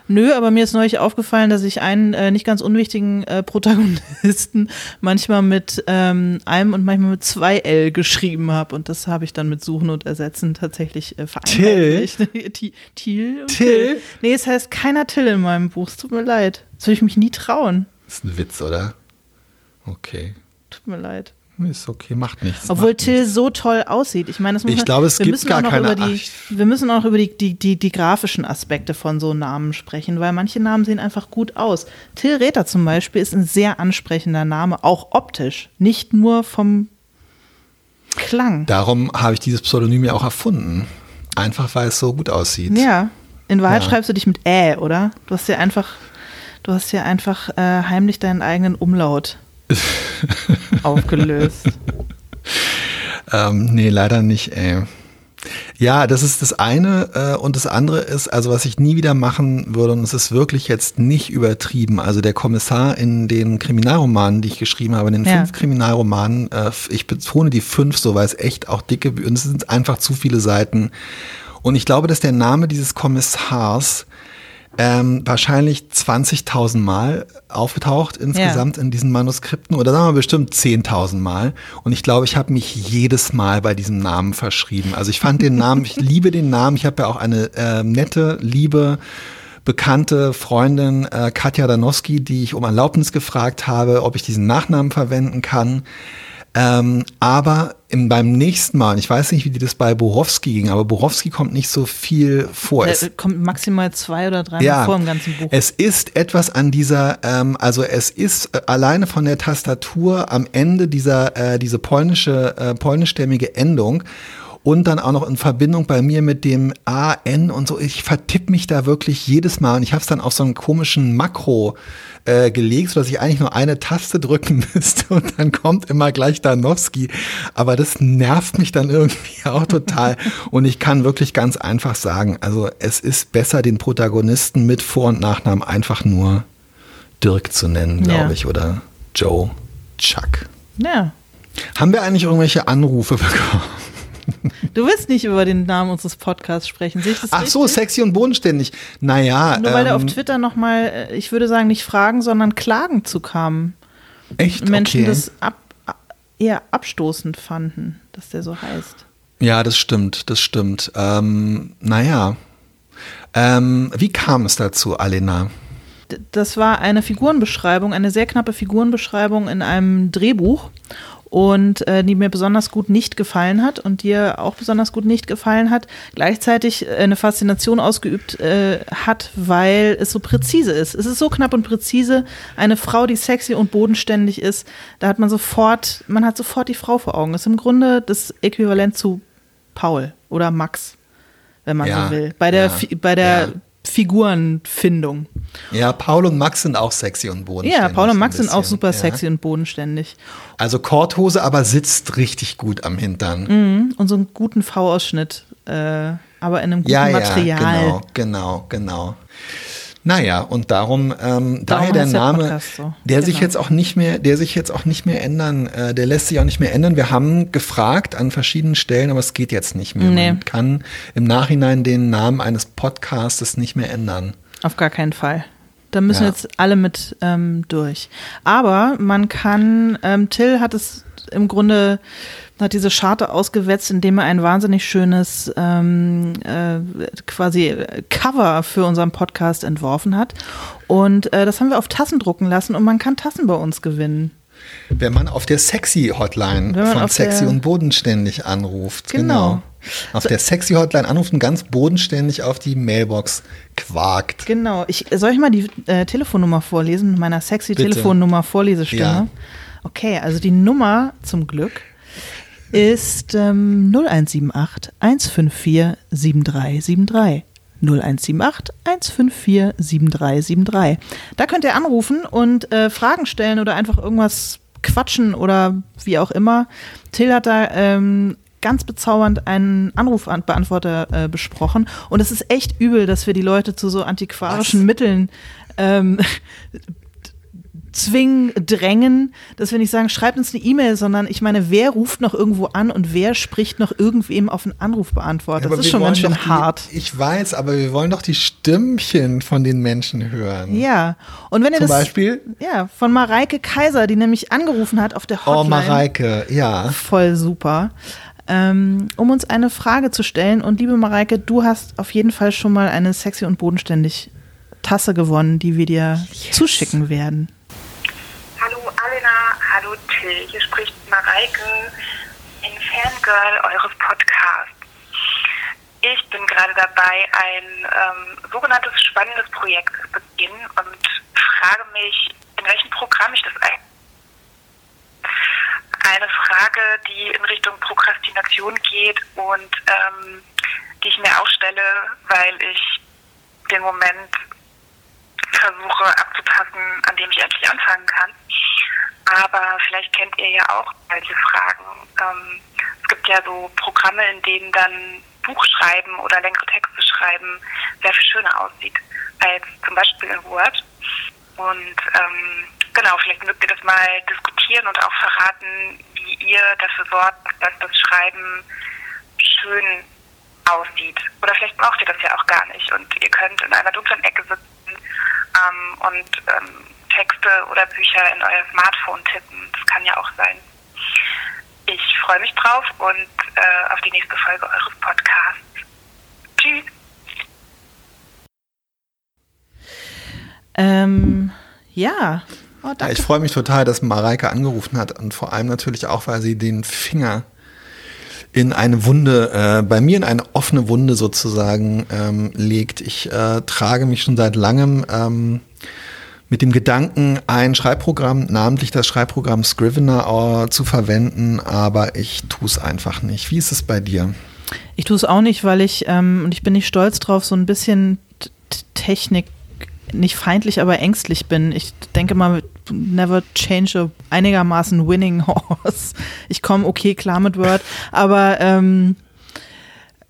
Nö, aber mir ist neulich aufgefallen, dass ich einen äh, nicht ganz unwichtigen äh, Protagonisten manchmal mit ähm, einem und manchmal mit zwei L geschrieben habe. Und das habe ich dann mit Suchen und Ersetzen tatsächlich äh, vereinheitlicht. Ti- Thiel? und Till? Nee, es heißt keiner Till in meinem Buch. Es tut mir leid. Das würde ich mich nie trauen. Ist ein Witz, oder? Okay. Tut mir leid. Ist okay, macht nichts. Obwohl macht Till so toll aussieht. Ich meine, das muss Ich man, glaube, es wir gibt müssen gar auch noch keine- Über die, wir müssen auch über die, die, die, die grafischen Aspekte von so Namen sprechen, weil manche Namen sehen einfach gut aus. Till Räther zum Beispiel ist ein sehr ansprechender Name, auch optisch, nicht nur vom Klang. Darum habe ich dieses Pseudonym ja auch erfunden. Einfach weil es so gut aussieht. Ja. In Wahrheit Ja. schreibst du dich mit Ä, oder? Du hast ja einfach, du hast ja einfach äh, heimlich deinen eigenen Umlaut aufgelöst. Ähm, nee, leider nicht, ey. Ja, das ist das eine. Äh, und das andere ist, also was ich nie wieder machen würde, und es ist wirklich jetzt nicht übertrieben. Also der Kommissar in den Kriminalromanen, die ich geschrieben habe, in den Ja. fünf Kriminalromanen, äh, ich betone die fünf so, weil es echt auch dicke, und es sind einfach zu viele Seiten. Und ich glaube, dass der Name dieses Kommissars ähm, wahrscheinlich 20.000 Mal aufgetaucht insgesamt in diesen Manuskripten oder sagen wir bestimmt 10.000 Mal. Und ich glaube, ich habe mich jedes Mal bei diesem Namen verschrieben. Also ich fand den Namen, ich liebe den Namen. Ich habe ja auch eine äh, nette, liebe, bekannte Freundin äh, Katja Danowski, die ich um Erlaubnis gefragt habe, ob ich diesen Nachnamen verwenden kann. Ähm, aber im, beim nächsten Mal, ich weiß nicht, wie die das bei Borowski ging, aber Borowski kommt nicht so viel vor. Es- Da kommt maximal zwei oder drei ja, vor im ganzen Buch. es ist etwas an dieser, ähm, also es ist äh, alleine von der Tastatur am Ende dieser, äh, diese polnische, äh, polnischstämmige Endung und dann auch noch in Verbindung bei mir mit dem AN und so. Ich vertipp mich da wirklich jedes Mal und ich habe es dann auf so einen komischen Makro äh, gelegt, sodass ich eigentlich nur eine Taste drücken müsste und dann kommt immer gleich Danowski. Aber das nervt mich dann irgendwie auch total. und ich kann wirklich ganz einfach sagen, also es ist besser, den Protagonisten mit Vor- und Nachnamen einfach nur Dirk zu nennen, glaube Ja. ich, oder Joe, Chuck. ja. Haben wir eigentlich irgendwelche Anrufe bekommen? Du willst nicht über den Namen unseres Podcasts sprechen. Sehe ich das Ach so, richtig? sexy und bodenständig. Naja, Nur weil da auf ähm, Twitter nochmal, ich würde sagen, nicht Fragen, sondern Klagen zu kamen. echt Menschen okay. das ab, eher abstoßend fanden, dass der so heißt. Ja, das stimmt, das stimmt. Ähm, naja. Ähm, wie kam es dazu, Alena? Das war eine Figurenbeschreibung, eine sehr knappe Figurenbeschreibung in einem Drehbuch und äh, die mir besonders gut nicht gefallen hat und dir auch besonders gut nicht gefallen hat, gleichzeitig äh, eine Faszination ausgeübt äh, hat, weil es so präzise ist. Es ist so knapp und präzise. Eine Frau, die sexy und bodenständig ist, da hat man sofort, man hat sofort die Frau vor Augen. Das ist im Grunde das Äquivalent zu Paul oder Max, wenn man Ja, so will. Bei der, ja, bei der ja. Figurenfindung. Ja, Paul und Max sind auch sexy und bodenständig. Ja, Paul und Max sind auch super ja. sexy und bodenständig. Also Korthose, aber sitzt richtig gut am Hintern. Mhm. Und so einen guten V-Ausschnitt, äh, aber in einem guten ja, Material. ja, genau, genau, genau. Naja, und darum, ähm, daher der der Name, Podcast so. der sich Genau. jetzt auch nicht mehr, der sich jetzt auch nicht mehr ändern, äh, der lässt sich auch nicht mehr ändern. Wir haben gefragt an verschiedenen Stellen, aber es geht jetzt nicht mehr. Nee. Man kann im Nachhinein den Namen eines Podcastes nicht mehr ändern. Auf gar keinen Fall. Da müssen Ja. jetzt alle mit ähm, durch. Aber man kann, ähm, Till hat es im Grunde, hat diese Scharte ausgewetzt, indem er ein wahnsinnig schönes ähm, äh, quasi Cover für unseren Podcast entworfen hat. Und äh, das haben wir auf Tassen drucken lassen und man kann Tassen bei uns gewinnen. Wenn man auf der Sexy-Hotline von Sexy und Bodenständig anruft. Genau. Auf der Sexy-Hotline anruft und ganz bodenständig auf die Mailbox quakt. Genau. Ich, soll ich mal die äh, Telefonnummer vorlesen? Meiner sexy Bitte. Telefonnummer Vorlesestimme. Ja. Okay, also die Nummer zum Glück ist ähm, 0178 154 7373. 0178 154 7373. Da könnt ihr anrufen und äh, Fragen stellen oder einfach irgendwas quatschen oder wie auch immer. Till hat da ähm, ganz bezaubernd einen Anrufbeantworter äh, besprochen und es ist echt übel, dass wir die Leute zu so antiquarischen Was? Mitteln ähm, zwingen, drängen, dass wir nicht sagen, schreibt uns eine E-Mail, sondern ich meine, wer ruft noch irgendwo an und wer spricht noch irgendwem auf einen Anrufbeantworter? Aber das ist schon ganz schön die, hart. Ich weiß, aber wir wollen doch die Stimmchen von den Menschen hören. Ja, und wenn ihr Zum das Beispiel? ja von Mareike Kaiser, die nämlich angerufen hat auf der Oh, Hotline, Mareike, ja. voll super, ähm, um uns eine Frage zu stellen. Und liebe Mareike, du hast auf jeden Fall schon mal eine sexy und bodenständig Tasse gewonnen, die wir dir zuschicken werden. Hallo Alena, hallo Till, hier spricht Mareike, ein Fangirl eures Podcasts. Ich bin gerade dabei, ein ähm, sogenanntes spannendes Projekt zu beginnen und frage mich, in welchem Programm ich das ein. Eine Frage, die in Richtung Prokrastination geht und ähm, die ich mir aufstelle, weil ich den Moment versuche abzupassen, an dem ich endlich anfangen kann. Aber vielleicht kennt ihr ja auch solche Fragen. Ähm, es gibt ja so Programme, in denen dann Buchschreiben oder längere Texte schreiben sehr viel schöner aussieht als zum Beispiel in Word. Und ähm, genau, vielleicht mögt ihr das mal diskutieren und auch verraten, wie ihr dafür sorgt, dass das Schreiben schön aussieht. Oder vielleicht braucht ihr das ja auch gar nicht und ihr könnt in einer dunklen Ecke sitzen ähm, und ähm, Texte oder Bücher in euer Smartphone tippen. Das kann ja auch sein. Ich freue mich drauf und äh, auf die nächste Folge eures Podcasts. Tschüss. Ähm, ja. Oh, ja. Ich freue mich total, dass Mareike angerufen hat und vor allem natürlich auch, weil sie den Finger in eine Wunde, äh, bei mir in eine offene Wunde sozusagen ähm, legt. Ich äh, trage mich schon seit langem ähm, mit dem Gedanken, ein Schreibprogramm, namentlich das Schreibprogramm Scrivener äh, zu verwenden, aber ich tue es einfach nicht. Wie ist es bei dir? Ich tue es auch nicht, weil ich, ähm, und ich bin nicht stolz drauf, so ein bisschen Technik nicht feindlich, aber ängstlich bin. Ich denke mal, never change a einigermaßen winning horse. Ich komme okay klar mit Word, aber ähm,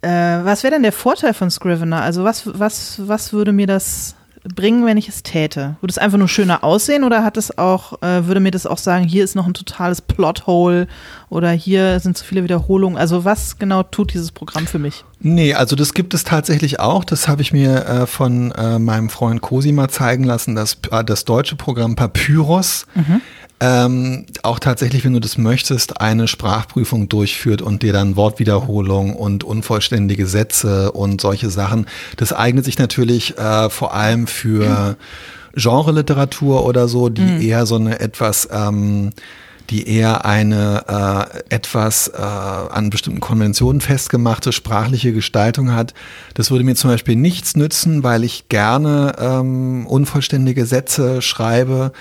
äh, was wäre denn der Vorteil von Scrivener? Also was, was, was würde mir das bringen, wenn ich es täte? Würde es einfach nur schöner aussehen oder hat es auch, äh, würde mir das auch sagen, hier ist noch ein totales Plothole oder hier sind zu viele Wiederholungen? Also was genau tut dieses Programm für mich? Nee, also das gibt es tatsächlich auch. Das habe ich mir äh, von äh, meinem Freund Cosima zeigen lassen, das, äh, das deutsche Programm Papyrus. Mhm ähm, auch tatsächlich, wenn du das möchtest, eine Sprachprüfung durchführt und dir dann Wortwiederholung und unvollständige Sätze und solche Sachen. Das eignet sich natürlich äh, vor allem für Genre-Literatur oder so, die mhm. eher so eine etwas ähm, die eher eine äh, etwas äh, an bestimmten Konventionen festgemachte sprachliche Gestaltung hat. Das würde mir zum Beispiel nichts nützen, weil ich gerne ähm, unvollständige Sätze schreibe.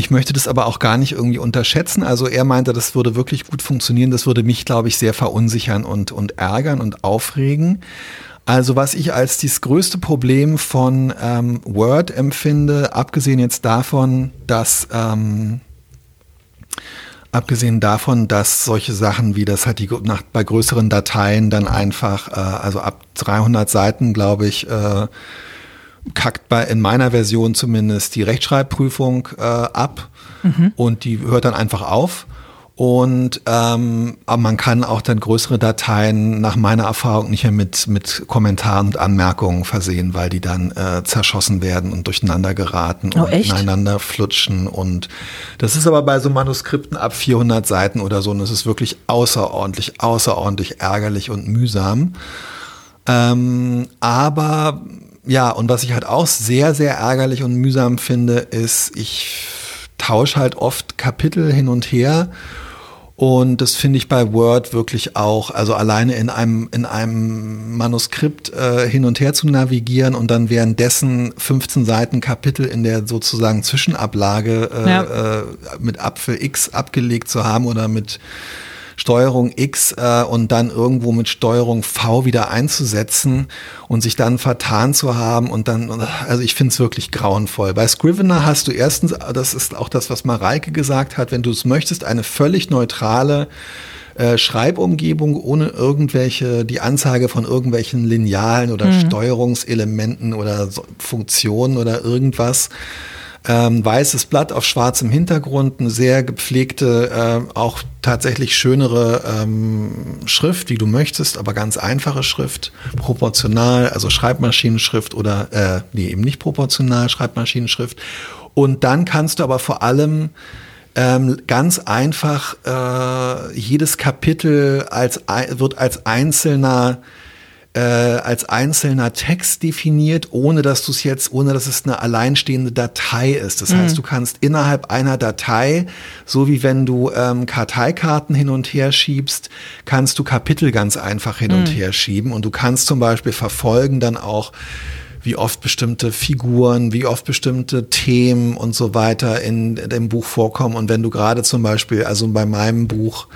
Ich möchte das aber auch gar nicht irgendwie unterschätzen. Also er meinte, das würde wirklich gut funktionieren. Das würde mich, glaube ich, sehr verunsichern und, und ärgern und aufregen. Also was ich als das größte Problem von ähm, Word empfinde, abgesehen jetzt davon, dass ähm, abgesehen davon, dass solche Sachen wie das halt die nach, bei größeren Dateien dann einfach, äh, also ab 300 Seiten, glaube ich, äh, kackt bei, in meiner Version zumindest die Rechtschreibprüfung äh, ab mhm. und die hört dann einfach auf. Und ähm, aber man kann auch dann größere Dateien nach meiner Erfahrung nicht mehr mit, mit Kommentaren und Anmerkungen versehen, weil die dann äh, zerschossen werden und durcheinander geraten oh, und echt? ineinander flutschen. Und das ist aber bei so Manuskripten ab 400 Seiten oder so und es ist wirklich außerordentlich, außerordentlich ärgerlich und mühsam. Ähm, aber ja, und was ich halt auch sehr, sehr ärgerlich und mühsam finde, ist, ich tausche halt oft Kapitel hin und her. Und das finde ich bei Word wirklich auch, also alleine in einem, in einem Manuskript äh, hin und her zu navigieren und dann währenddessen 15 Seiten Kapitel in der sozusagen Zwischenablage äh, ja. äh, mit Apfel X abgelegt zu haben oder mit Steuerung X äh, und dann irgendwo mit Steuerung V wieder einzusetzen und sich dann vertan zu haben und dann, also ich finde es wirklich grauenvoll. Bei Scrivener hast du erstens, das ist auch das, was Mareike gesagt hat, wenn du es möchtest, eine völlig neutrale äh, Schreibumgebung ohne irgendwelche, die Anzeige von irgendwelchen Linealen oder mhm. Steuerungselementen oder so Funktionen oder irgendwas. Ähm, weißes Blatt auf schwarzem Hintergrund, eine sehr gepflegte, äh, auch tatsächlich schönere ähm, Schrift, wie du möchtest, aber ganz einfache Schrift, proportional, also Schreibmaschinenschrift oder, äh, nee, eben nicht proportional, Schreibmaschinenschrift. Und dann kannst du aber vor allem ähm, ganz einfach äh, jedes Kapitel als, wird als einzelner äh, als einzelner Text definiert, ohne dass du es jetzt, ohne dass es eine alleinstehende Datei ist. Das mhm. heißt, du kannst innerhalb einer Datei, so wie wenn du ähm, Karteikarten hin und her schiebst, kannst du Kapitel ganz einfach hin mhm. und her schieben und du kannst zum Beispiel verfolgen dann auch wie oft bestimmte Figuren, wie oft bestimmte Themen und so weiter in dem Buch vorkommen. Und wenn du gerade zum Beispiel, also bei meinem Buch,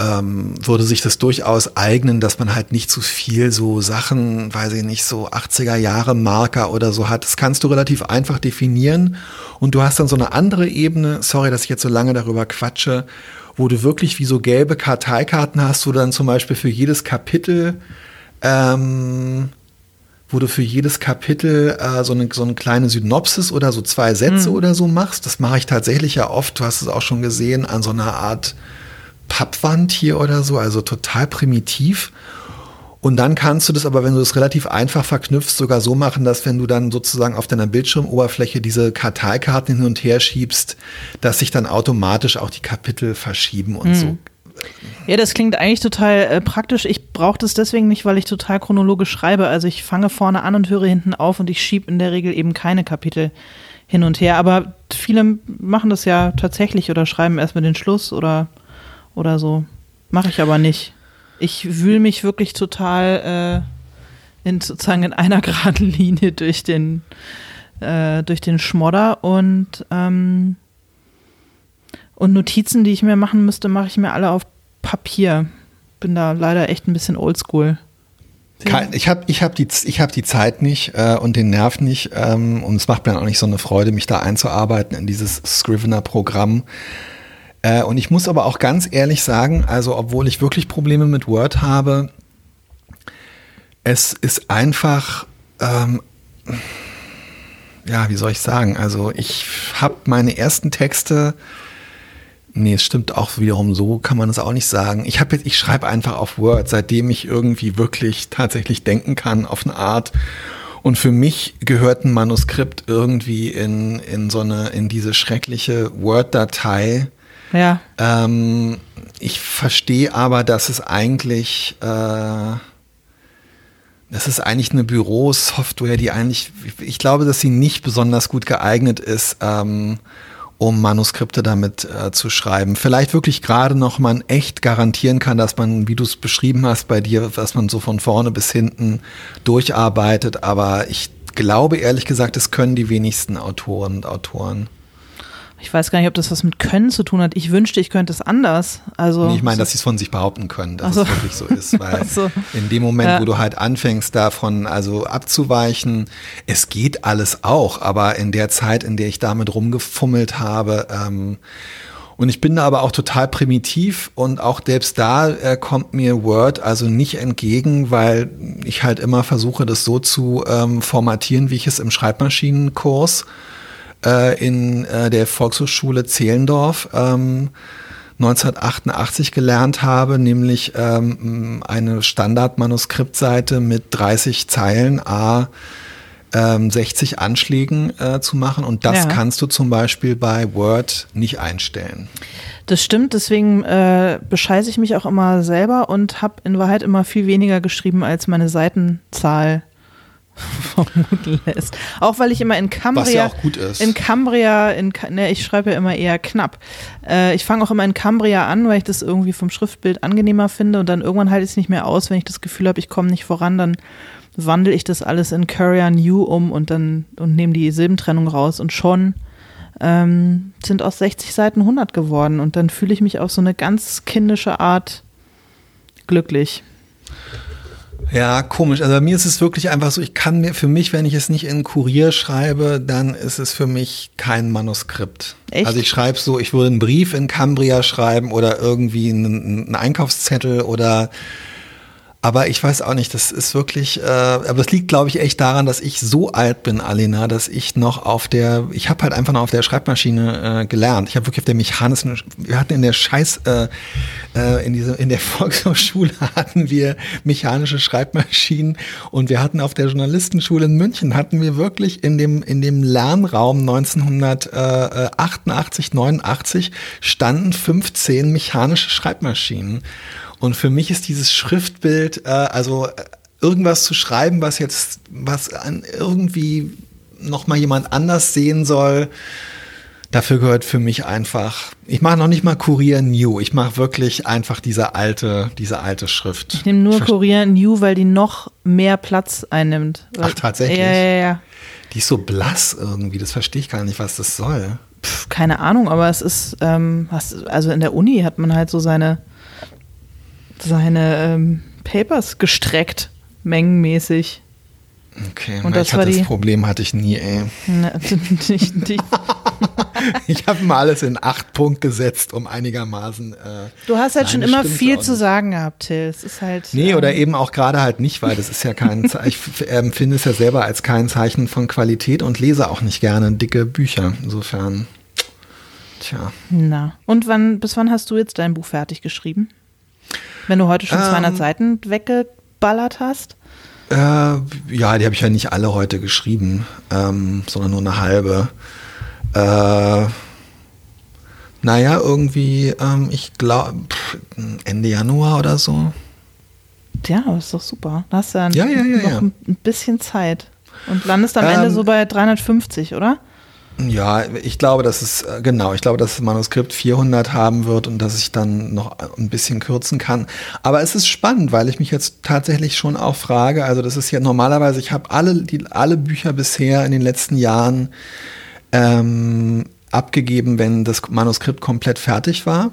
ähm, würde sich das durchaus eignen, dass man halt nicht zu viel so Sachen, weiß ich nicht, so 80er Jahre Marker oder so hat. Das kannst du relativ einfach definieren und du hast dann so eine andere Ebene, sorry, dass ich jetzt so lange darüber quatsche, wo du wirklich wie so gelbe Karteikarten hast, wo du dann zum Beispiel für jedes Kapitel ähm, wo du für jedes Kapitel äh, so, eine, so eine kleine Synopsis oder so zwei Sätze mhm. oder so machst. Das mache ich tatsächlich ja oft, du hast es auch schon gesehen, an so einer Art Pappwand hier oder so, also total primitiv. Und dann kannst du das aber, wenn du das relativ einfach verknüpfst, sogar so machen, dass wenn du dann sozusagen auf deiner Bildschirmoberfläche diese Karteikarten hin und her schiebst, dass sich dann automatisch auch die Kapitel verschieben und mhm. so. Ja, das klingt eigentlich total äh, praktisch. Ich brauche das deswegen nicht, weil ich total chronologisch schreibe. Also ich fange vorne an und höre hinten auf und ich schiebe in der Regel eben keine Kapitel hin und her. Aber viele machen das ja tatsächlich oder schreiben erstmal den Schluss oder, oder so. Mache ich aber nicht. Ich wühle mich wirklich total äh, in sozusagen in einer geraden Linie durch den, äh, durch den Schmodder und ähm, und Notizen, die ich mir machen müsste, mache ich mir alle auf Papier. Bin da leider echt ein bisschen oldschool. Ich habe ich hab die, hab die Zeit nicht äh, und den Nerv nicht ähm, und es macht mir auch nicht so eine Freude, mich da einzuarbeiten in dieses Scrivener-Programm. Äh, und ich muss aber auch ganz ehrlich sagen, also obwohl ich wirklich Probleme mit Word habe, es ist einfach, ähm, ja, wie soll ich sagen, also ich habe meine ersten Texte Nee, es stimmt auch wiederum so, kann man es auch nicht sagen. Ich ich schreibe einfach auf Word, seitdem ich irgendwie wirklich tatsächlich denken kann auf eine Art. Und für mich gehört ein Manuskript irgendwie in, in so eine, in diese schreckliche Word-Datei. Ja. Ähm, ich verstehe aber, dass es eigentlich, äh, das ist eigentlich eine Bürosoftware, die eigentlich, ich glaube, dass sie nicht besonders gut geeignet ist, ähm, um Manuskripte damit äh, zu schreiben. Vielleicht wirklich gerade noch man echt garantieren kann, dass man, wie du es beschrieben hast bei dir, dass man so von vorne bis hinten durcharbeitet. Aber ich glaube ehrlich gesagt, es können die wenigsten Autoren und Autoren. Ich weiß gar nicht, ob das was mit Können zu tun hat. Ich wünschte, ich könnte es anders. Also nee, ich meine, dass sie es von sich behaupten können, dass so. es wirklich so ist. Weil so. in dem Moment, ja. wo du halt anfängst, davon also abzuweichen, es geht alles auch, aber in der Zeit, in der ich damit rumgefummelt habe, ähm, und ich bin da aber auch total primitiv und auch selbst da äh, kommt mir Word also nicht entgegen, weil ich halt immer versuche, das so zu ähm, formatieren, wie ich es im Schreibmaschinenkurs äh, in äh, der Volkshochschule Zehlendorf ähm, 1988 gelernt habe, nämlich ähm, eine Standardmanuskriptseite mit 30 Zeilen, a 60 ähm, Anschlägen äh, zu machen. Und das ja. kannst du zum Beispiel bei Word nicht einstellen. Das stimmt, deswegen äh, bescheiße ich mich auch immer selber und habe in Wahrheit immer viel weniger geschrieben, als meine Seitenzahl vermuten lässt. Auch weil ich immer in Cambria. Was ja auch gut ist. In Cambria, in, ne, ich schreibe ja immer eher knapp. Äh, ich fange auch immer in Cambria an, weil ich das irgendwie vom Schriftbild angenehmer finde und dann irgendwann halte ich es nicht mehr aus, wenn ich das Gefühl habe, ich komme nicht voran, dann wandle ich das alles in Courier New um und dann und nehme die Silbentrennung raus und schon ähm, sind aus 60 Seiten 100 geworden und dann fühle ich mich auf so eine ganz kindische Art glücklich. Ja, komisch. Also bei mir ist es wirklich einfach so, ich kann mir für mich, wenn ich es nicht in Kurier schreibe, dann ist es für mich kein Manuskript. Echt? Also ich schreibe so, ich würde einen Brief in Cambria schreiben oder irgendwie einen, einen Einkaufszettel oder aber ich weiß auch nicht, das ist wirklich, äh, aber das liegt, glaube ich, echt daran, dass ich so alt bin, Alina, dass ich noch auf der, ich habe halt einfach noch auf der Schreibmaschine äh, gelernt. Ich habe wirklich auf der mechanischen, wir hatten in der Scheiß, äh, äh, in, diese, in der Volkshochschule hatten wir mechanische Schreibmaschinen und wir hatten auf der Journalistenschule in München, hatten wir wirklich in dem, in dem Lernraum 1988, 89 standen 15 mechanische Schreibmaschinen. Und für mich ist dieses Schriftbild, äh, also äh, irgendwas zu schreiben, was jetzt, was an irgendwie noch mal jemand anders sehen soll, dafür gehört für mich einfach, ich mache noch nicht mal Kurier New, ich mache wirklich einfach diese alte, diese alte Schrift. Ich nehme nur Kurier New, weil die noch mehr Platz einnimmt. Ach, tatsächlich? Ja, ja, ja. Die ist so blass irgendwie, das verstehe ich gar nicht, was das soll. Pff, keine Ahnung, aber es ist, ähm, also in der Uni hat man halt so seine seine ähm, Papers gestreckt, mengenmäßig. Okay, Und das war die- das Problem hatte ich nie, ey. Ne, nicht, nicht. Ich habe mal alles in acht Punkt gesetzt, um einigermaßen. Äh, Du hast halt schon immer das stimmt viel zu sagen gehabt, Till. Es ist halt. Nee, ähm, oder eben auch gerade halt nicht, weil das ist ja kein Ich empfinde es ja selber als kein Zeichen von Qualität und lese auch nicht gerne dicke Bücher. Insofern, tja. Na. Und wann, bis wann hast du jetzt dein Buch fertig geschrieben? Wenn du heute schon Ähm. 200 Seiten weggeballert hast? Äh, ja, die habe ich ja nicht alle heute geschrieben, ähm, sondern nur eine halbe. Äh, naja, irgendwie, ähm, ich glaube, Ende Januar oder so. Ja, aber ist doch super. Da hast du dann Ja, ja, ja, noch ja. ein bisschen Zeit. Und landest am Ähm, Ende so bei 350, oder? Ja, ich glaube, dass es, äh, genau, ich glaube, dass das Manuskript 400 haben wird und dass ich dann noch ein bisschen kürzen kann. Aber es ist spannend, weil ich mich jetzt tatsächlich schon auch frage, also das ist ja normalerweise, ich habe alle, die, alle Bücher bisher in den letzten Jahren ähm, abgegeben, wenn das Manuskript komplett fertig war.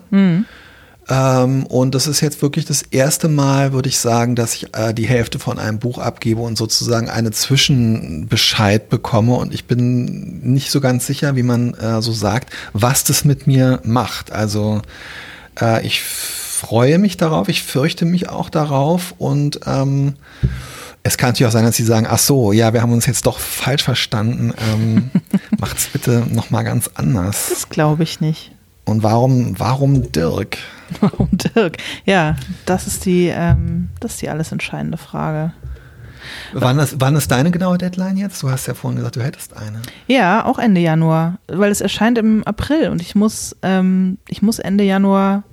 Ähm, und das ist jetzt wirklich das erste Mal, würde ich sagen, dass ich äh, die Hälfte von einem Buch abgebe und sozusagen eine Zwischenbescheid bekomme. Und ich bin nicht so ganz sicher, wie man äh, so sagt, was das mit mir macht. Also äh, ich freue mich darauf, ich fürchte mich auch darauf und ähm, es kann natürlich auch sein, dass sie sagen, ach so, ja, wir haben uns jetzt doch falsch verstanden. Ähm, macht's bitte noch mal ganz anders. Das glaube ich nicht. Und warum, warum Dirk? Warum Dirk? Ja, das ist die, ähm, das ist die alles entscheidende Frage. Wann ist, wann ist deine genaue Deadline jetzt? Du hast ja vorhin gesagt, du hättest eine. Ja, auch Ende Januar, weil es erscheint im April und ich muss, ähm, ich muss Ende Januar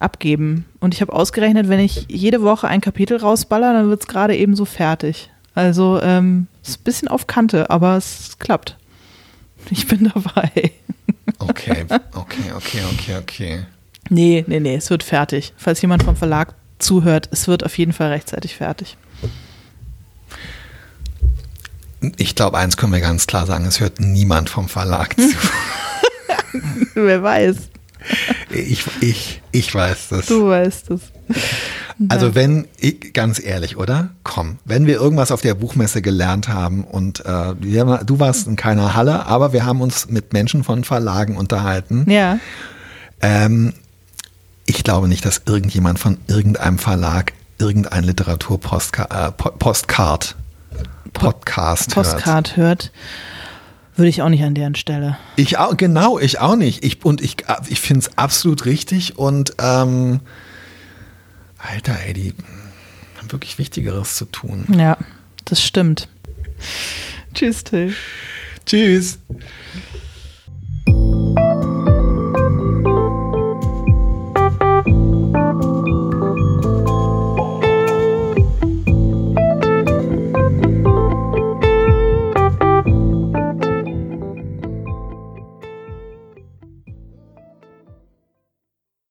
abgeben. Und ich habe ausgerechnet, wenn ich jede Woche ein Kapitel rausballer, dann wird es gerade eben so fertig. Also ähm, ist ein bisschen auf Kante, aber es klappt. Ich bin dabei. Okay, okay, okay, okay, okay. Nee, nee, nee, es wird fertig. Falls jemand vom Verlag zuhört, es wird auf jeden Fall rechtzeitig fertig. Ich glaube, eins können wir ganz klar sagen, es hört niemand vom Verlag zu. Wer weiß, Ich, ich, ich weiß das. du weißt es. Also wenn, ich, ganz ehrlich, oder? Komm, wenn wir irgendwas auf der Buchmesse gelernt haben und äh, wir, du warst in keiner Halle, aber wir haben uns mit Menschen von Verlagen unterhalten. Ja, Ähm, ich glaube nicht, dass irgendjemand von irgendeinem Verlag irgendein Literaturpostcard, äh, Po- Postcard, Podcast hört. Postcard hört, würde ich auch nicht an deren Stelle. Ich auch, genau, ich auch nicht. Ich, und ich, ich finde es absolut richtig und ähm, Alter, ey, die haben wirklich Wichtigeres zu tun. Ja, das stimmt. Tschüss, Till. Tschüss.